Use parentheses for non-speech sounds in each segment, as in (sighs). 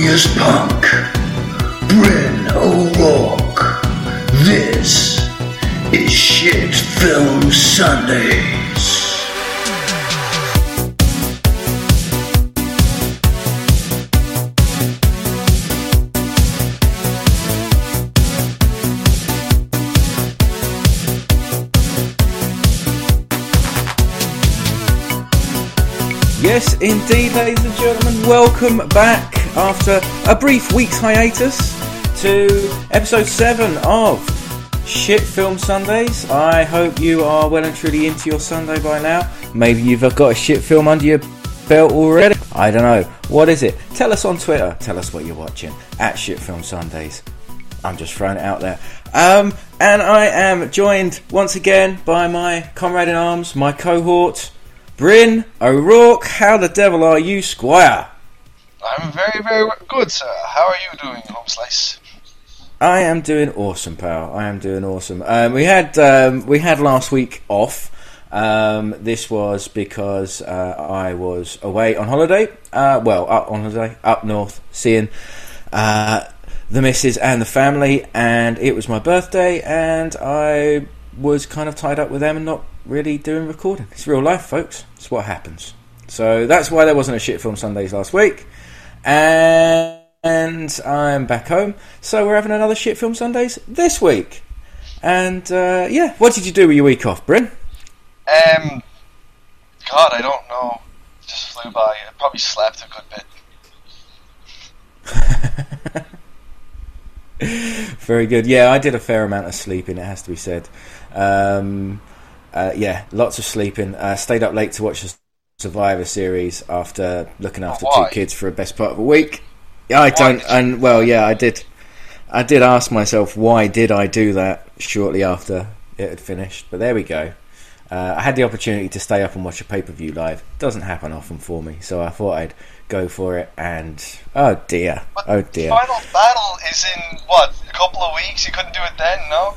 Thelonious Punk, Bryn O'Rourke. This is Shit Film Sundays. Yes, indeed, ladies and gentlemen, welcome back after a brief week's hiatus to episode 7 of Shit Film Sundays. I hope you are well and truly into your Sunday by now. Maybe you've got a shit film under your belt already. I don't know. What is it? Tell us on Twitter. Tell us what you're watching at Shit Film Sundays. I'm just throwing it out there. Um, and I am joined once again by my comrade in arms, my cohort, Bryn O'Rourke. How the devil are you, Squire? I'm very, very good, sir. How are you doing, Home Slice? I am doing awesome, pal. I am doing awesome. Um, we had um, we had last week off. Um, this was because uh, I was away on holiday. Uh, well, up on holiday, up north, seeing uh, the missus and the family, and it was my birthday, and I was kind of tied up with them and not really doing recording. It's real life, folks. It's what happens. So that's why there wasn't a shit film Sundays last week, and. I'm back home, so we're having another shit film Sundays this week. And uh, yeah, what did you do with your week off, Bryn? Um, God, I don't know. Just flew by. I probably slept a good bit. (laughs) Very good. Yeah, I did a fair amount of sleeping. It has to be said. Um, uh, yeah, lots of sleeping. Uh, stayed up late to watch the Survivor series after looking after why? two kids for a best part of a week. Yeah, I don't. And well, yeah, I did. I did ask myself why did I do that shortly after it had finished. But there we go. Uh, I had the opportunity to stay up and watch a pay per view live. Doesn't happen often for me, so I thought I'd go for it. And oh dear, But oh dear. Final battle is in what? A couple of weeks. You couldn't do it then, no?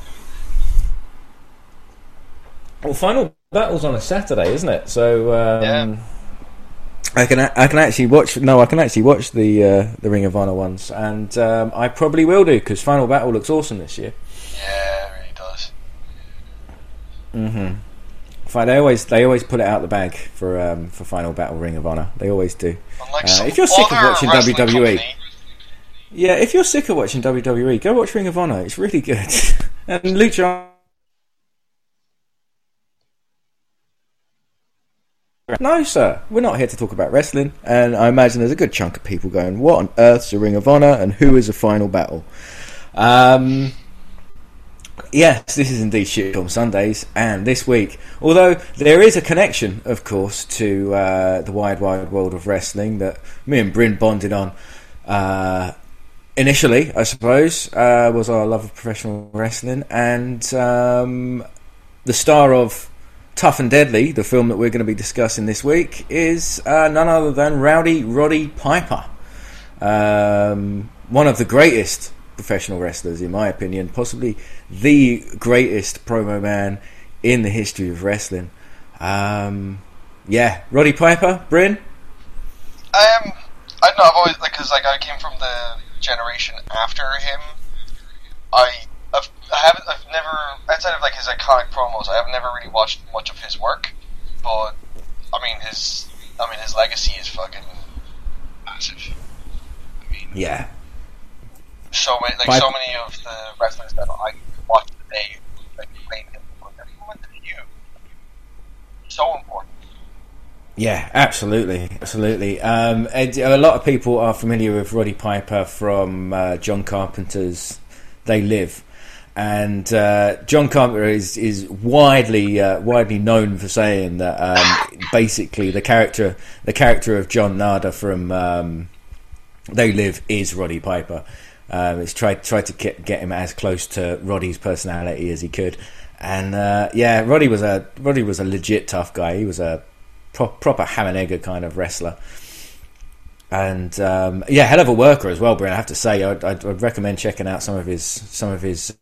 Well, final battle's on a Saturday, isn't it? So um, Yeah. I can I can actually watch. No, I can actually watch the uh, the Ring of Honor ones, and um, I probably will do because Final Battle looks awesome this year. Yeah, it really does. In fact, they always they always put it out the bag for um, for Final Battle Ring of Honor. They always do. Unlike Uh, some if you're sick of watching WWE, company, Yeah, if you're sick of watching WWE, go watch Ring of Honor. It's really good. (laughs) and Lucha. No, sir. We're not here to talk about wrestling, and I imagine there's a good chunk of people going, "What on earth's a Ring of Honor, and who is a Final Battle?" Um, yes, this is indeed Shit Film Sundays, and this week, although there is a connection, of course, to uh, the wide, wide world of wrestling that me and Bryn bonded on. Uh, initially, I suppose, uh, was our love of professional wrestling, and um, the star of Tough and Deadly, the film that we're going to be discussing this week, is uh, none other than Rowdy Roddy Piper, um, one of the greatest professional wrestlers, in my opinion, possibly the greatest promo man in the history of wrestling. Um, yeah, Roddy Piper, Bryn. Um, I don't know. I've always because like I came from the generation after him. I I haven't I've never outside of like his iconic promos. I have never really watched much of his work, but I mean his I mean his legacy is fucking massive. I mean, Yeah, so many like so many of the wrestlers that I watch today like playing him. Everyone to you, so important. Yeah, absolutely, absolutely. Um, and a lot of people are familiar with Roddy Piper from uh, John Carpenter's "They Live," and uh, John Carpenter is is widely uh, widely known for saying that um, basically the character the character of John Nada from um, "They Live" is Roddy Piper. Um, tried tried to get get him as close to Roddy's personality as he could, and uh, yeah, Roddy was a Roddy was a legit tough guy. He was a pro- proper ham and egger kind of wrestler. And um, yeah, hell of a worker as well, Brian. I have to say, I'd, I'd, I'd recommend checking out some of his some of his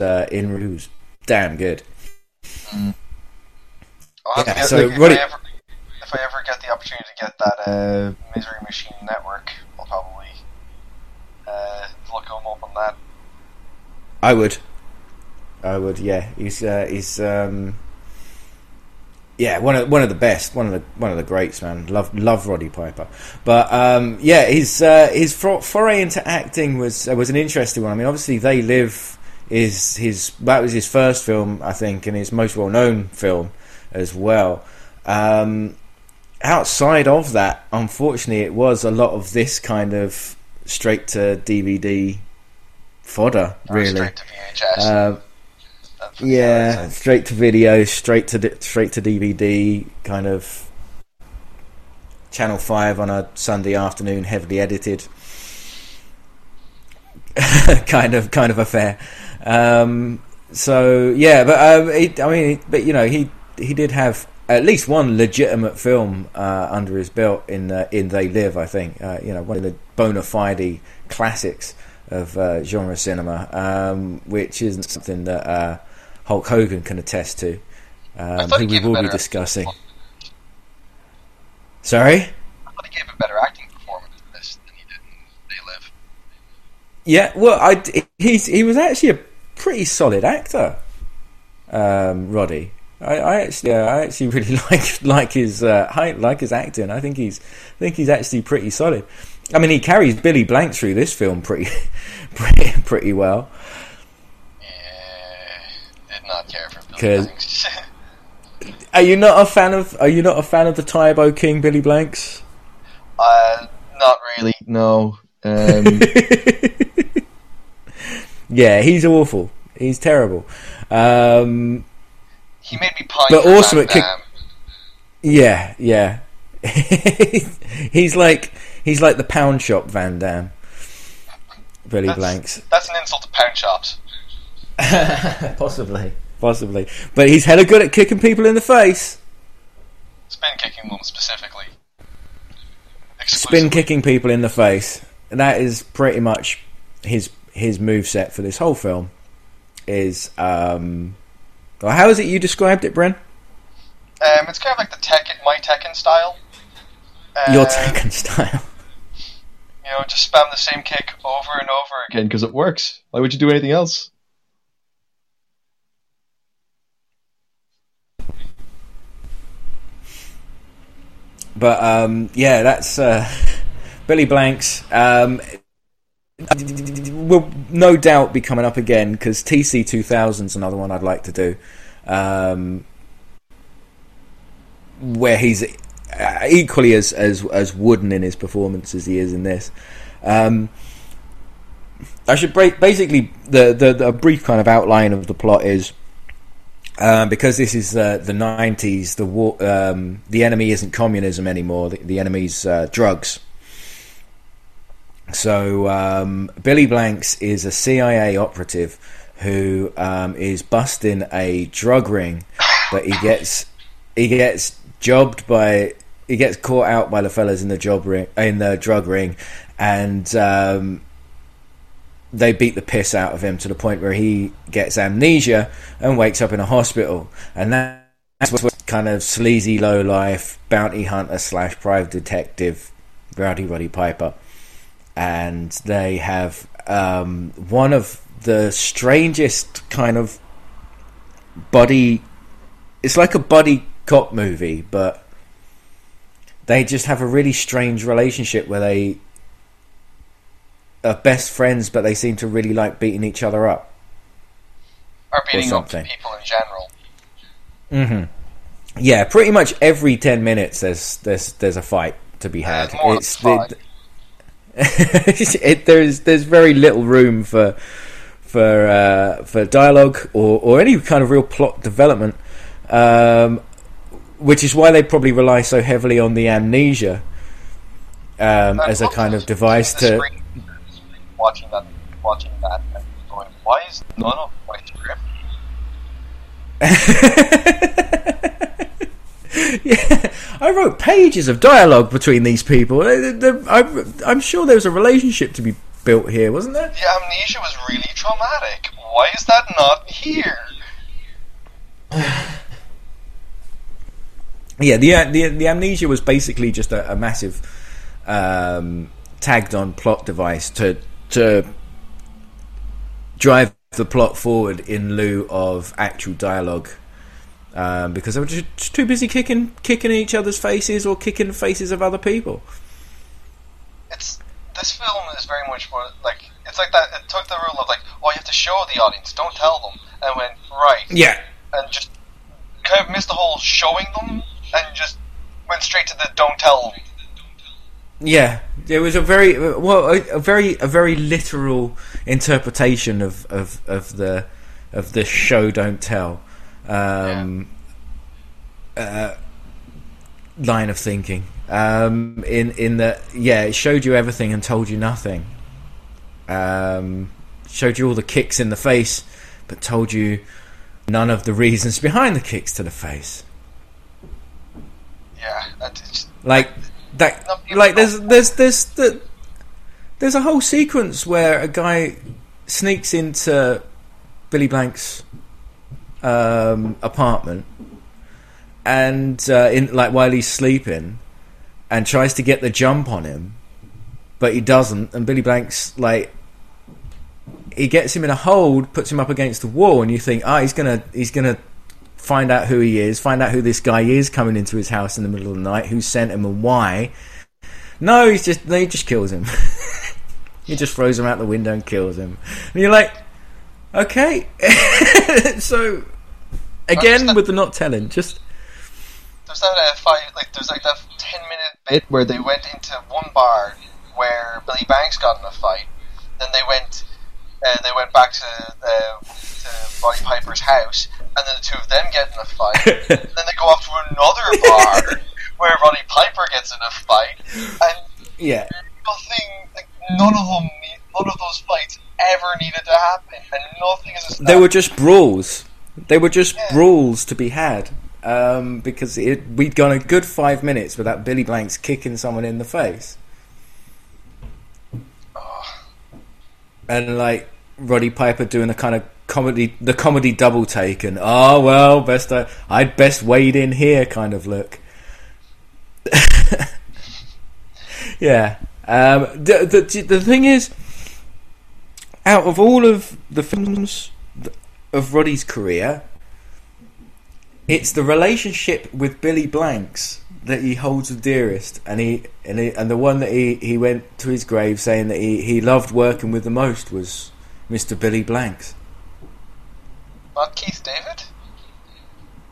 uh, in reviews. Damn good. I'll Yeah, so like, if, I ever, if I ever get the opportunity to get that uh, Misery Machine Network, I'll probably look him up on that. I would. I would. Yeah, he's uh, he's um, yeah one of one of the best, one of the one of the greats, man. Love love Roddy Piper, but um, yeah, his uh, his foray into acting was uh, was an interesting one. I mean, obviously, They Live is his that was his first film, I think, and his most well known film as well. Um, outside of that, unfortunately, it was a lot of this kind of straight to DVD fodder, really. Straight to VHS. Uh, yeah, straight to video, straight to straight to DVD, kind of Channel Five on a Sunday afternoon, heavily edited, (laughs) kind of kind of affair. Um, so yeah, but um, he, I mean, but you know, he he did have at least one legitimate film uh, under his belt in uh, in They Live. I think uh, you know one of the bona fide classics of uh, genre cinema, um, which isn't something that uh, Hulk Hogan can attest to, um, who we will be discussing. Sorry. I thought he gave a better acting performance in this than he did in They Live. Yeah, well, I he's he was actually a pretty solid actor, um, Roddy. I, I actually, uh, I actually (laughs) really like like his uh, like his acting. I think he's, I think he's actually pretty solid. I mean, he carries Billy Blank through this film pretty, (laughs) pretty, pretty well. Yeah, did not care for Billy Blanks. (laughs) are you not a fan of? Are you not a fan of the Tae Bo King Billy Blanks? Uh, not really. No. Um... yeah, he's awful. He's terrible. Um, he made me pine. But also, it kick- yeah, yeah. (laughs) he's like he's like the pound shop Van Damme. Billy that's, Blanks. That's an insult to pound shops. (laughs) possibly, possibly. But he's hella good at kicking people in the face. Spin kicking them specifically. Spin kicking people in the face. That is pretty much his his move set for this whole film. Is um, well, how is it you described it, Bryn? Um, it's kind of like the Tekken, my Tekken style. Your Tekken style. (laughs) You know, just spam the same kick over and over again because it works. Why would you do anything else? But um, yeah, that's uh, (laughs) Billy Blanks. Um, will no doubt be coming up again because TC 2000 is another one I'd like to do, um, where he's uh, equally as, as as wooden in his performance as he is in this. Um, I should break basically the, the, the brief kind of outline of the plot is. Um, because this is uh, the '90s, the war, um, the enemy isn't communism anymore. The, the enemy's uh, drugs. So um, Billy Blanks is a CIA operative who um, is busting a drug ring, but he gets he gets jobbed by he gets caught out by the fellas in the job ring in the drug ring, and um, they beat the piss out of him to the point where he gets amnesia and wakes up in a hospital, and that's what kind of sleazy low life bounty hunter slash private detective Rowdy Roddy Piper and they have um, one of the strangest kind of body. It's like a buddy cop movie, but they just have a really strange relationship where they are best friends, but they seem to really like beating each other up. Or beating or up people in general. Mm-hmm. Yeah, pretty much every ten minutes there's there's there's a fight to be had. it's the, (laughs) it, there's there's very little room for for uh, for dialogue or, or any kind of real plot development, um, which is why they probably rely so heavily on the amnesia um, as a kind of device to. Watching that, watching that, and going, why is none of my script? (laughs) (laughs) yeah, I wrote pages of dialogue between these people. I'm sure there was a relationship to be built here, wasn't there? The amnesia was really traumatic. Why is that not here? (sighs) yeah, the, the the amnesia was basically just a, a massive um, tagged on plot device to to drive the plot forward in lieu of actual dialogue. Um, because they were just too busy kicking kicking each other's faces or kicking the faces of other people. It's this film is very much more like it's like that. It took the rule of like, oh, you have to show the audience, don't tell them, and went right, Yeah, and just kind of missed the whole showing them, and just went straight to the don't tell them. Yeah, it was a very well, a, a very a very literal interpretation of, of, of the of the show don't tell um, uh, line of thinking. Um, in in that, yeah, it showed you everything and told you nothing. Um, showed you all the kicks in the face, but told you none of the reasons behind the kicks to the face. Yeah, Like that. Like there's there's there's the, there's a whole sequence where a guy sneaks into Billy Blank's um, apartment and uh, in like while he's sleeping and tries to get the jump on him, but he doesn't. And Billy Blank's like he gets him in a hold, puts him up against the wall, and you think, ah, he's gonna he's gonna find out who he is, find out who this guy is coming into his house in the middle of the night, who sent him and why. No, he's just he just kills him. (laughs) he just throws him out the window and kills him. And you're like, okay. (laughs) so again with the not telling, just there's that uh, five, like there's like that ten minute bit where they went into one bar where Billy Blanks got in a fight. Then they went, uh, they went back to uh, to Roddy Piper's house, and then the two of them get in a fight. (laughs) then they go off to another bar where Roddy Piper gets in a fight, and yeah. nothing, like none of them, need- none of those fights ever needed to happen, and nothing is. They were just brawls. They were just Yeah. brawls to be had. Um, because it, we'd gone a good five minutes without Billy Blanks kicking someone in the face. And like Roddy Piper doing a kind of comedy, the comedy double take, and oh well, best I, I'd best wade in here kind of look. (laughs) yeah. Um, the, the the thing is, out of all of the films of Roddy's career, it's the relationship with Billy Blanks that he holds the dearest, and he and he, and the one that he, he went to his grave saying that he, he loved working with the most was Mr. Billy Blanks, Not Keith David.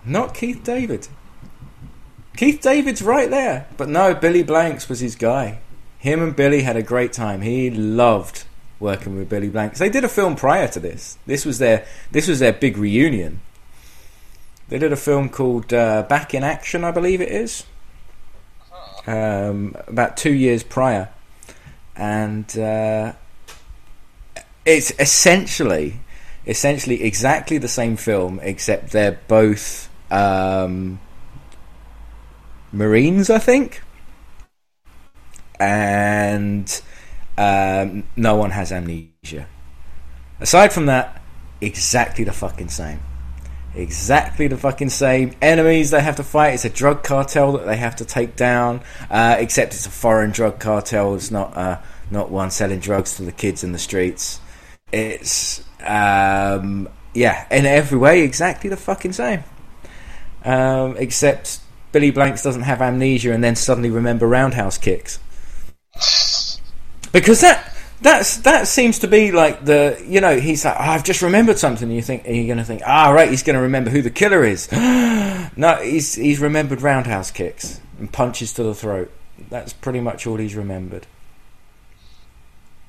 not Keith David. Keith David's right there, but no, Billy Blanks was his guy. Him and Billy had a great time. He loved working with Billy Blanks. They did a film prior to this. This was their this was their big reunion. They did a film called uh, Back in Action, I believe it is, um, about two years prior, and uh, it's essentially essentially exactly the same film, except they're both um, Marines, I think, and um, no one has amnesia. Aside from that, exactly the fucking same. Exactly the fucking same. Enemies they have to fight. It's a drug cartel that they have to take down. Uh, except it's a foreign drug cartel. It's not uh, not one selling drugs to the kids in the streets. It's um, yeah, in every way exactly the fucking same. Um, except Billy Blanks doesn't have amnesia and then suddenly remember roundhouse kicks because that that's that seems to be like the you know he's like oh, I've just remembered something. And you think and you're going to think ah right he's going to remember who the killer is. (gasps) no, he's he's remembered roundhouse kicks and punches to the throat. That's pretty much all he's remembered.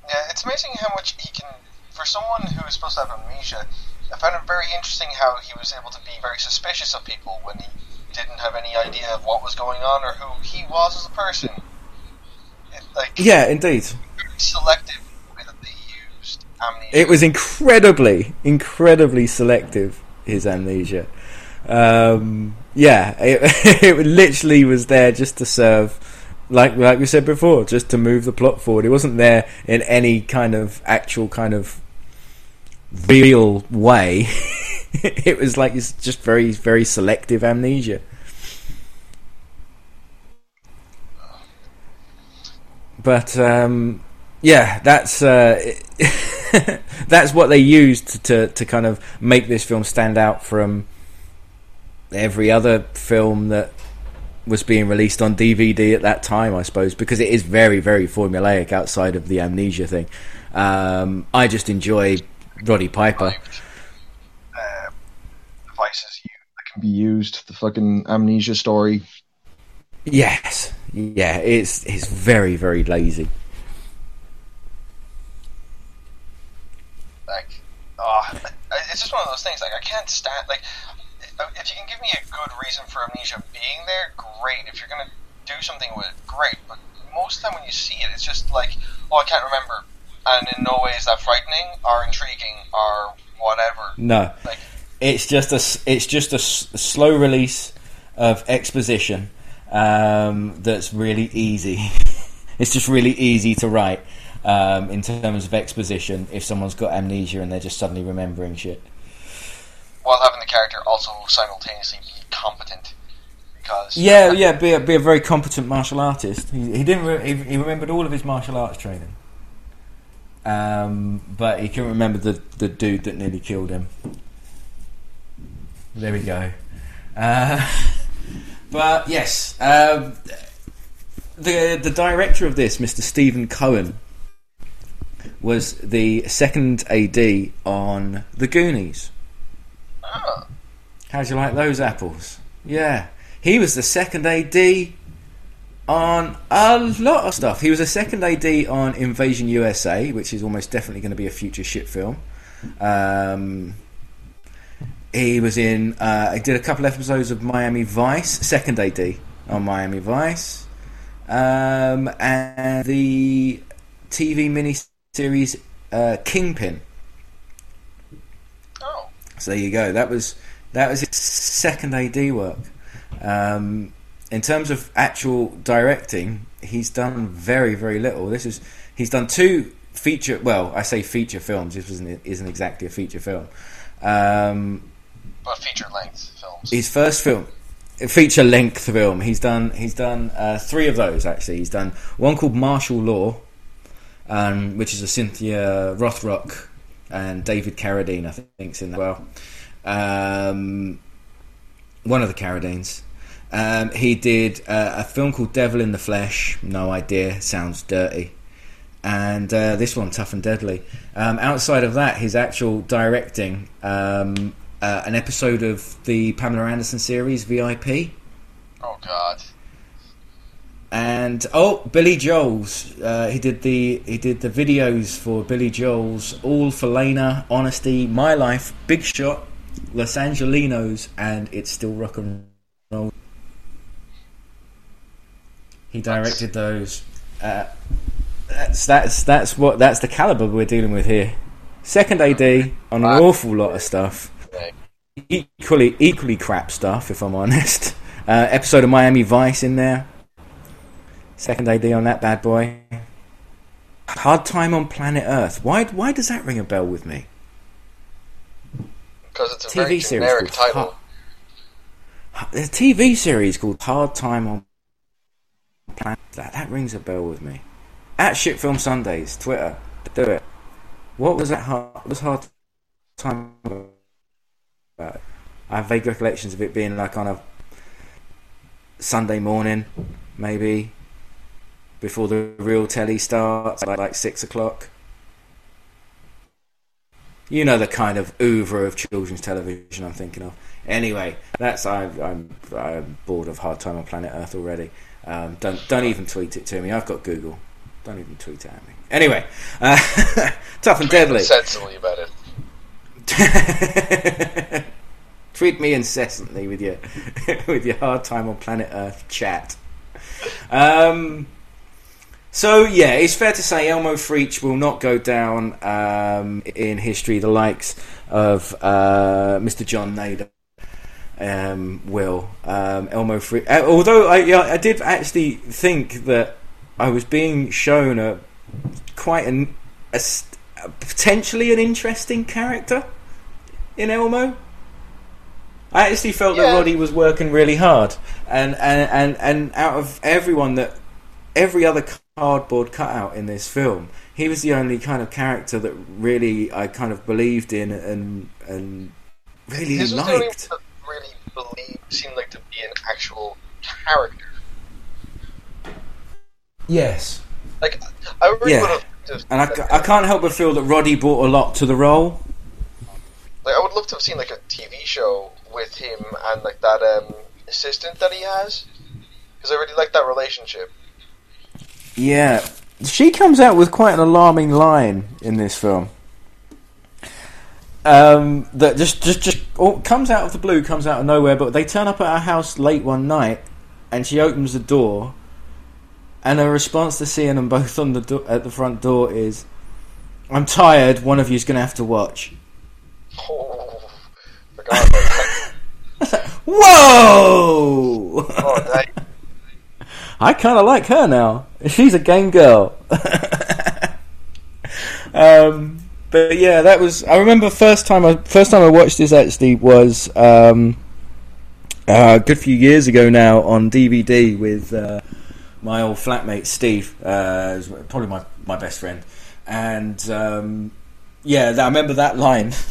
Yeah, it's amazing how much he can. For someone who is supposed to have amnesia, I found it very interesting how he was able to be very suspicious of people when he didn't have any idea of what was going on or who he was as a person. Like, Yeah, indeed. selective that they used amnesia. It was incredibly, incredibly selective. His amnesia. Um, yeah, it, (laughs) it literally was there just to serve, like like we said before, just to move the plot forward. It wasn't there in any kind of actual kind of real way. (laughs) it was like it's just very very selective amnesia. But um, yeah, that's uh, (laughs) that's what they used to to kind of make this film stand out from every other film that was being released on DVD at that time, I suppose, because it is very, very formulaic outside of the amnesia thing. Um, I just enjoy Roddy Piper. Uh, devices you that can be used. The fucking amnesia story. Yes, yeah, it's it's very, very lazy. like oh, it's just one of those things like i can't stand like if you can give me a good reason for amnesia being there great. If you're gonna do something with it great. But most of the time when you see it it's just like oh i can't remember. And in no way is that frightening or intriguing or whatever. No, like it's just a it's just a, s- a slow release of exposition um, that's really easy. (laughs) it's just really easy to write um, in terms of exposition if someone's got amnesia and they're just suddenly remembering shit. while having the character also simultaneously be competent because Yeah, yeah, be a, be a very competent martial artist. He, he didn't. Re- he, he remembered all of his martial arts training, um, but he couldn't remember the the dude that nearly killed him. There we go. Uh, (laughs) but yes, um, the the director of this, Mr. Stephen Cohen, was the second AD on The Goonies. Ah, How'd you like those apples? Yeah. He was the second AD on a lot of stuff. He was a second AD on Invasion USA, which is almost definitely going to be a future shit film. Um, he was in. Uh, he did a couple episodes of Miami Vice, second AD on Miami Vice, um, and the TV miniseries uh, Kingpin. oh So there you go. That was that was his second AD work. Um, in terms of actual directing, he's done very very little. This is he's done two feature. Well, I say feature films. This isn't isn't exactly a feature film. Um, feature length films his first film, feature length film. He's done he's done uh, three of those actually. He's done one called Martial Law, um, which is a Cynthia Rothrock and David Carradine, I think's in as well. Um, one of the Carradines. Um, he did uh, a film called Devil in the Flesh. No idea. Sounds dirty. And uh, this one, Tough and Deadly. Um, outside of that, his actual directing, um, uh, an episode of the Pamela Anderson series VIP, oh god and oh, Billy Joel's. Uh, he did the he did the videos for Billy Joel's All for Leyna, Honesty, My Life, Big Shot, Los Angelenos, and It's Still Rock and Roll. He directed those. Uh, that's that's that's what that's the caliber we're dealing with here. Second AD on an awful lot of stuff. Equally equally crap stuff, if I'm honest. (laughs) Uh, episode of Miami Vice in there. Second AD on that bad boy. Hard Time on Planet Earth. Why why does that ring a bell with me? because it's a TV very series generic called title Hard- A TV series called Hard Time on Planet that that rings a bell with me. At Shit Film Sundays, Twitter, do it. What was that hard? Was Hard Time about? I have vague recollections of it being like on a Sunday morning, maybe before the real telly starts, like, like six o'clock. You know the kind of oeuvre of children's television I'm thinking of. Anyway, that's I, I'm I'm bored of Hard Time on Planet Earth already. Um, don't don't even tweet it to me. I've got Google. Don't even tweet it at me. Anyway, uh, (laughs) tough and deadly. sensibly about it (laughs) Tweet me incessantly with your (laughs) with your hard time on planet Earth chat. Um, so yeah, it's fair to say Elmo Freech will not go down um, in history the likes of uh, Mr. John Nada. Um, will um, Elmo Freech? Uh, although I, yeah, I did actually think that I was being shown a quite an a potentially an interesting character in Elmo. I actually felt that Roddy was working really hard, and, and and and out of everyone that every other cardboard cutout in this film. He was the only kind of character that really I kind of believed in and and really His was the only liked. really believe seemed like to be an actual character. Yes, Like I really Yeah. would have. Just, and I, I can't help but feel that Roddy brought a lot to the role. like I would love to have seen like a TV show with him and like that um, assistant that he has, because I really like that relationship. Yeah, she comes out with quite an alarming line in this film. Um, that just just just oh, comes out of the blue, comes out of nowhere. But they turn up at her house late one night, and she opens the door, and her response to seeing them both on the do- at the front door is, "I'm tired. One of you's going to have to watch." Oh, forgot about that. Whoa! Oh. (laughs) I kind of like her now. She's a game girl. (laughs) um, but yeah, that was. I remember first time I first time I watched this actually was um, uh, a good few years ago now on DVD with uh, my old flatmate Steve, uh, probably my my best friend, and um, yeah, I remember that line. (laughs)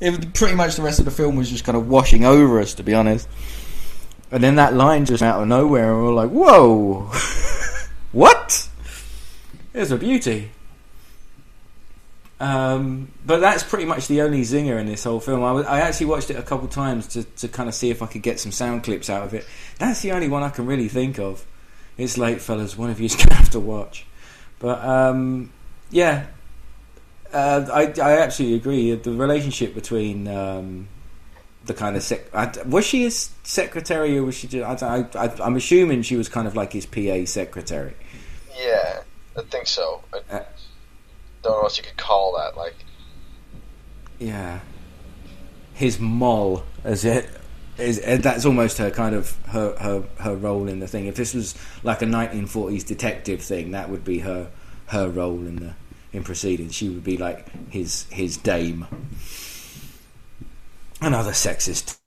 It pretty much the rest of the film was just kind of washing over us, to be honest. And then that line just out of nowhere, and we're like, "Whoa, (laughs) what? There's a beauty." Um, but that's pretty much the only zinger in this whole film. I, was- I actually watched it a couple times to, to kind of see if I could get some sound clips out of it. That's the only one I can really think of. It's late, fellas. One of you's gonna (laughs) have to watch. But um, yeah, uh, I I absolutely agree. The relationship between um, the kind of sec- I, was she his secretary or was she just I, I, I'm assuming she was kind of like his PA secretary. Yeah, I think so. I Uh, don't know what you could call that. Like, Yeah, his moll as it is. uh, That's almost her kind of her her her role in the thing. If this was like a 1940s detective thing, that would be her her role in the in proceedings. She would be like his his dame. Another sexist.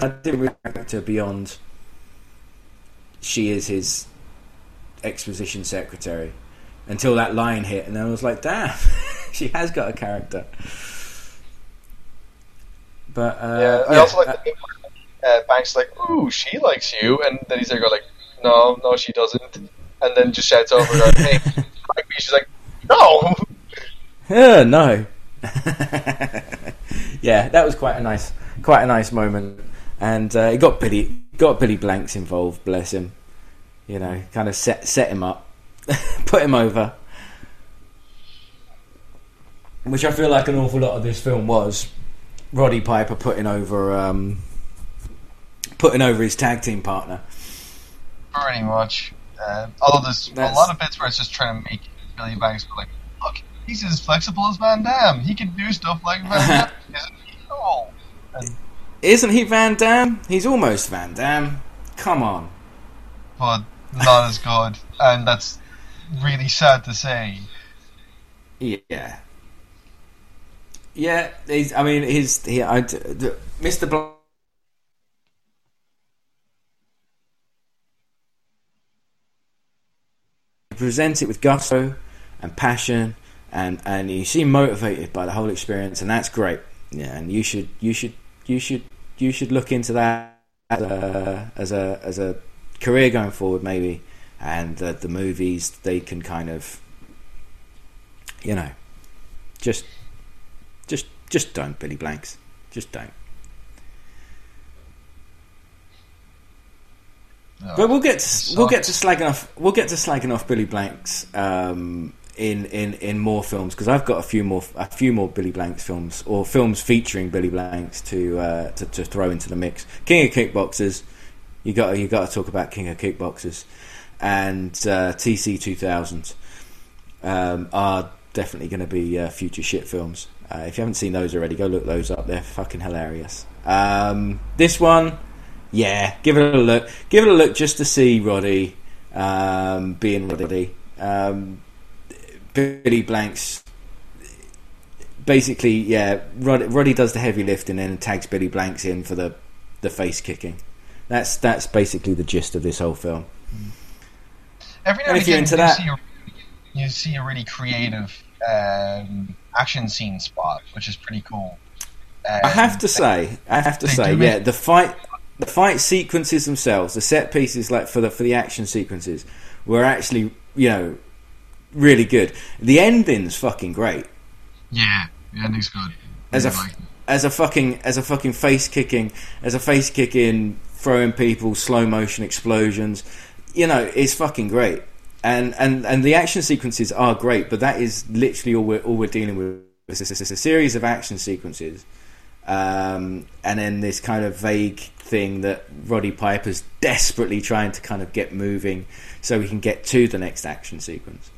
I didn't react her beyond. She is his exposition secretary until that line hit, and then I was like, "Damn, (laughs) she has got a character." But uh, yeah, I yeah, also like uh, the uh, Blanks like, "Ooh, she likes you," and then he's there go like, "No, no, she doesn't," and then just shouts over her, "Hey, (laughs) like me?" She's like, "No." Uh, no. (laughs) yeah, that was quite a nice, quite a nice moment, and uh, it got Billy, got Billy Blanks involved. Bless him. You know, kind of set set him up, (laughs) put him over, which I feel like an awful lot of this film was. Roddy Piper putting over, um, putting over his tag team partner. Pretty much. Uh, although there's That's- a lot of bits where it's just trying to make Billy Blanks go like, "Look, he's as flexible as Van Damme. He can do stuff like Van (laughs) Damme, isn't he?" Oh, and, Isn't he Van Damme? He's almost Van Damme. Come on. but not as good, and that's really sad to say. Yeah. Yeah, he's, I mean, his he, I, the, Mr. presents it with gusto and passion, and and you seem motivated by the whole experience, and that's great. Yeah, and you should you should you should you should look into that as a as a, as a career going forward, maybe. And the, the movies they can kind of, you know, just just just don't Billy Blanks. Just don't. No. But we'll get to, we'll get to slagging off we'll get to slagging off Billy Blanks um, in, in, in more films because I've got a few more a few more Billy Blanks films or films featuring Billy Blanks to uh, to, to throw into the mix. King of Kickboxers, you got you got to talk about King of Kickboxers and uh, TC two thousand um, are definitely going to be uh, future shit films. Uh, if you haven't seen those already, go look those up. They're fucking hilarious. Um, this one, yeah, give it a look. Give it a look just to see Roddy um, being Roddy. Um, Billy Blanks. Basically, yeah, Rod, Roddy does the heavy lifting and then tags Billy Blanks in for the the face kicking. That's that's basically the gist of this whole film. Every now And and again, into you, that- see a, you see a really creative um, action scene spot, which is pretty cool. Um, I have to say, I have to say, yeah, the fight, the fight sequences themselves, the set pieces, like for the for the action sequences, were actually you know really good. The ending's fucking great. Yeah, the ending's good. As a Really like as a fucking as a fucking face kicking as a face kicking throwing people slow motion explosions you know it's fucking great and and and the action sequences are great but that is literally all we're all we're dealing with it's, it's, it's a series of action sequences um, and then this kind of vague thing that Roddy Piper's desperately trying to kind of get moving so we can get to the next action sequence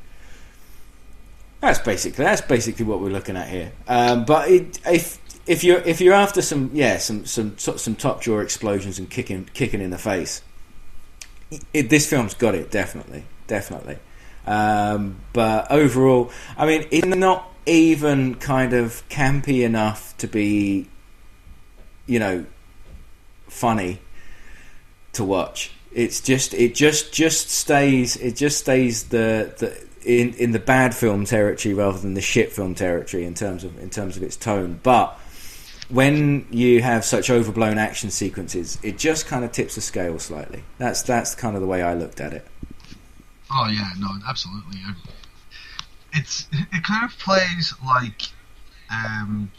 that's basically that's basically what we're looking at here. Um, but it, if if you're if you're after some yeah some some some top drawer explosions and kicking kicking in the face, it, this film's got it definitely definitely. Um, but overall, I mean, it's not even kind of campy enough to be, you know, funny to watch. It's just it just just stays it just stays the the in in the bad film territory rather than the shit film territory in terms of in terms of its tone. But when you have such overblown action sequences, it just kind of tips the scale slightly. That's that's kind of the way I looked at it. Oh yeah, no, absolutely. It's it kind of plays like um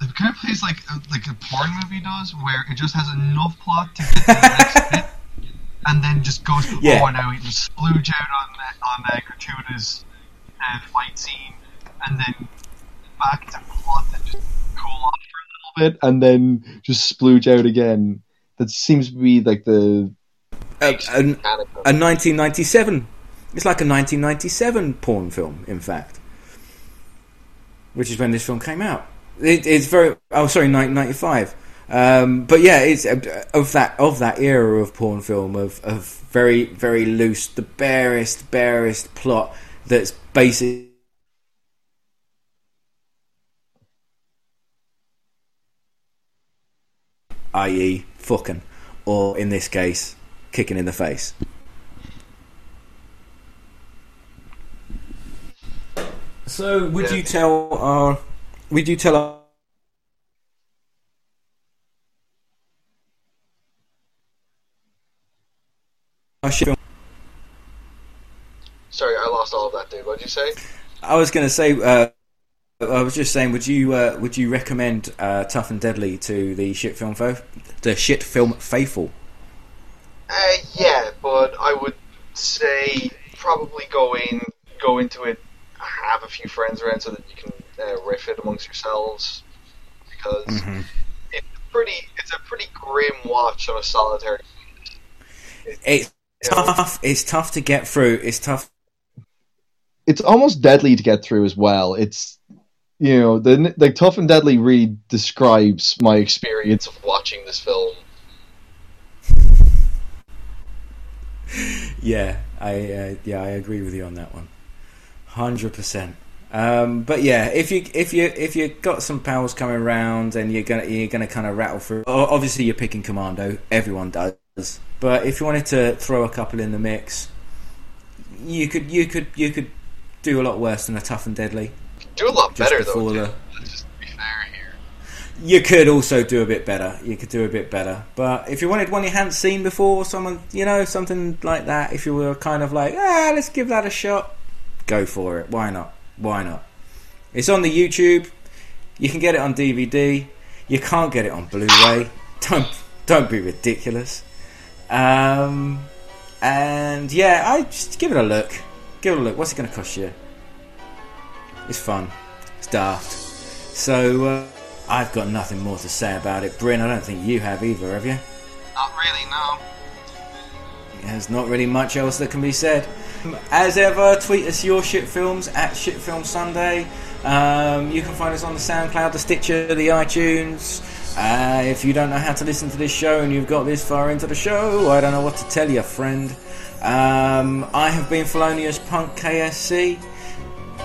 it kind of plays like a, like a porn movie does, where it just has enough plot to get to the next (laughs) bit, and then just goes, Yeah. oh no, we just splooge out on the, on a gratuitous uh, fight scene, and then back to plot and just cool off for a little bit. and then just splooge out again. That seems to be like the A, a, a 1997. It's like a 1997 porn film, in fact, which is when this film came out. It, it's very oh sorry 1995. Um, but yeah, it's uh, of that of that era of porn film of of very very loose, the barest barest plot that's basic. i.e., fucking, or in this case, kicking in the face. So, would Yeah. you tell our? Would you tell our? Sorry, I lost all of that, dude. What'd you say? I was going to say. Uh, I was just saying. Would you? Uh, would you recommend uh, Tough and Deadly to the shit film? Fo- the shit film faithful. Uh, yeah, but I would say probably go in, go into it, have a few friends around so that you can uh, riff it amongst yourselves, because Mhm. it's pretty, it's a pretty grim watch on a solitary. It's you know. tough. It's tough to get through. It's tough. it's almost deadly to get through as well. It's you know the like tough and deadly really describes my experience of watching this film. Yeah, I uh, yeah I agree with you on that one, hundred percent. Um, but yeah, if you if you if you got some pals coming around and you're gonna you're gonna kind of rattle through. Obviously, you're picking Commando. Everyone does. But if you wanted to throw a couple in the mix, you could you could you could do a lot worse than a tough and deadly. Do a lot Just better though. the- Let's just be fair here. You could also do a bit better. You could do a bit better. But if you wanted one you hadn't seen before, someone, you know, something like that, if you were kind of like, ah, let's give that a shot, go for it. Why not? Why not? It's on the YouTube. You can get it on DVD. You can't get it on Blu-ray. (laughs) Don't don't be ridiculous. Um, and yeah, I just give it a look. Give it a look. What's it going to cost you? It's fun. It's daft. So uh, I've got nothing more to say about it, Bryn. I don't think you have either, have you? Not really, no. There's not really much else that can be said. As ever, tweet us your shit films at Shitfilm Sunday. Um, you can find us on the SoundCloud, the Stitcher, the iTunes. Uh, if you don't know how to listen to this show and you've got this far into the show, I don't know what to tell you, friend. Um, I have been Felonious Punk KSC.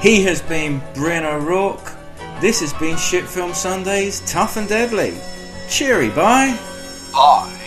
He has been Bryn O'Rourke. This has been Shit Film Sundays, Tough and Deadly. Cheery, bye. pie.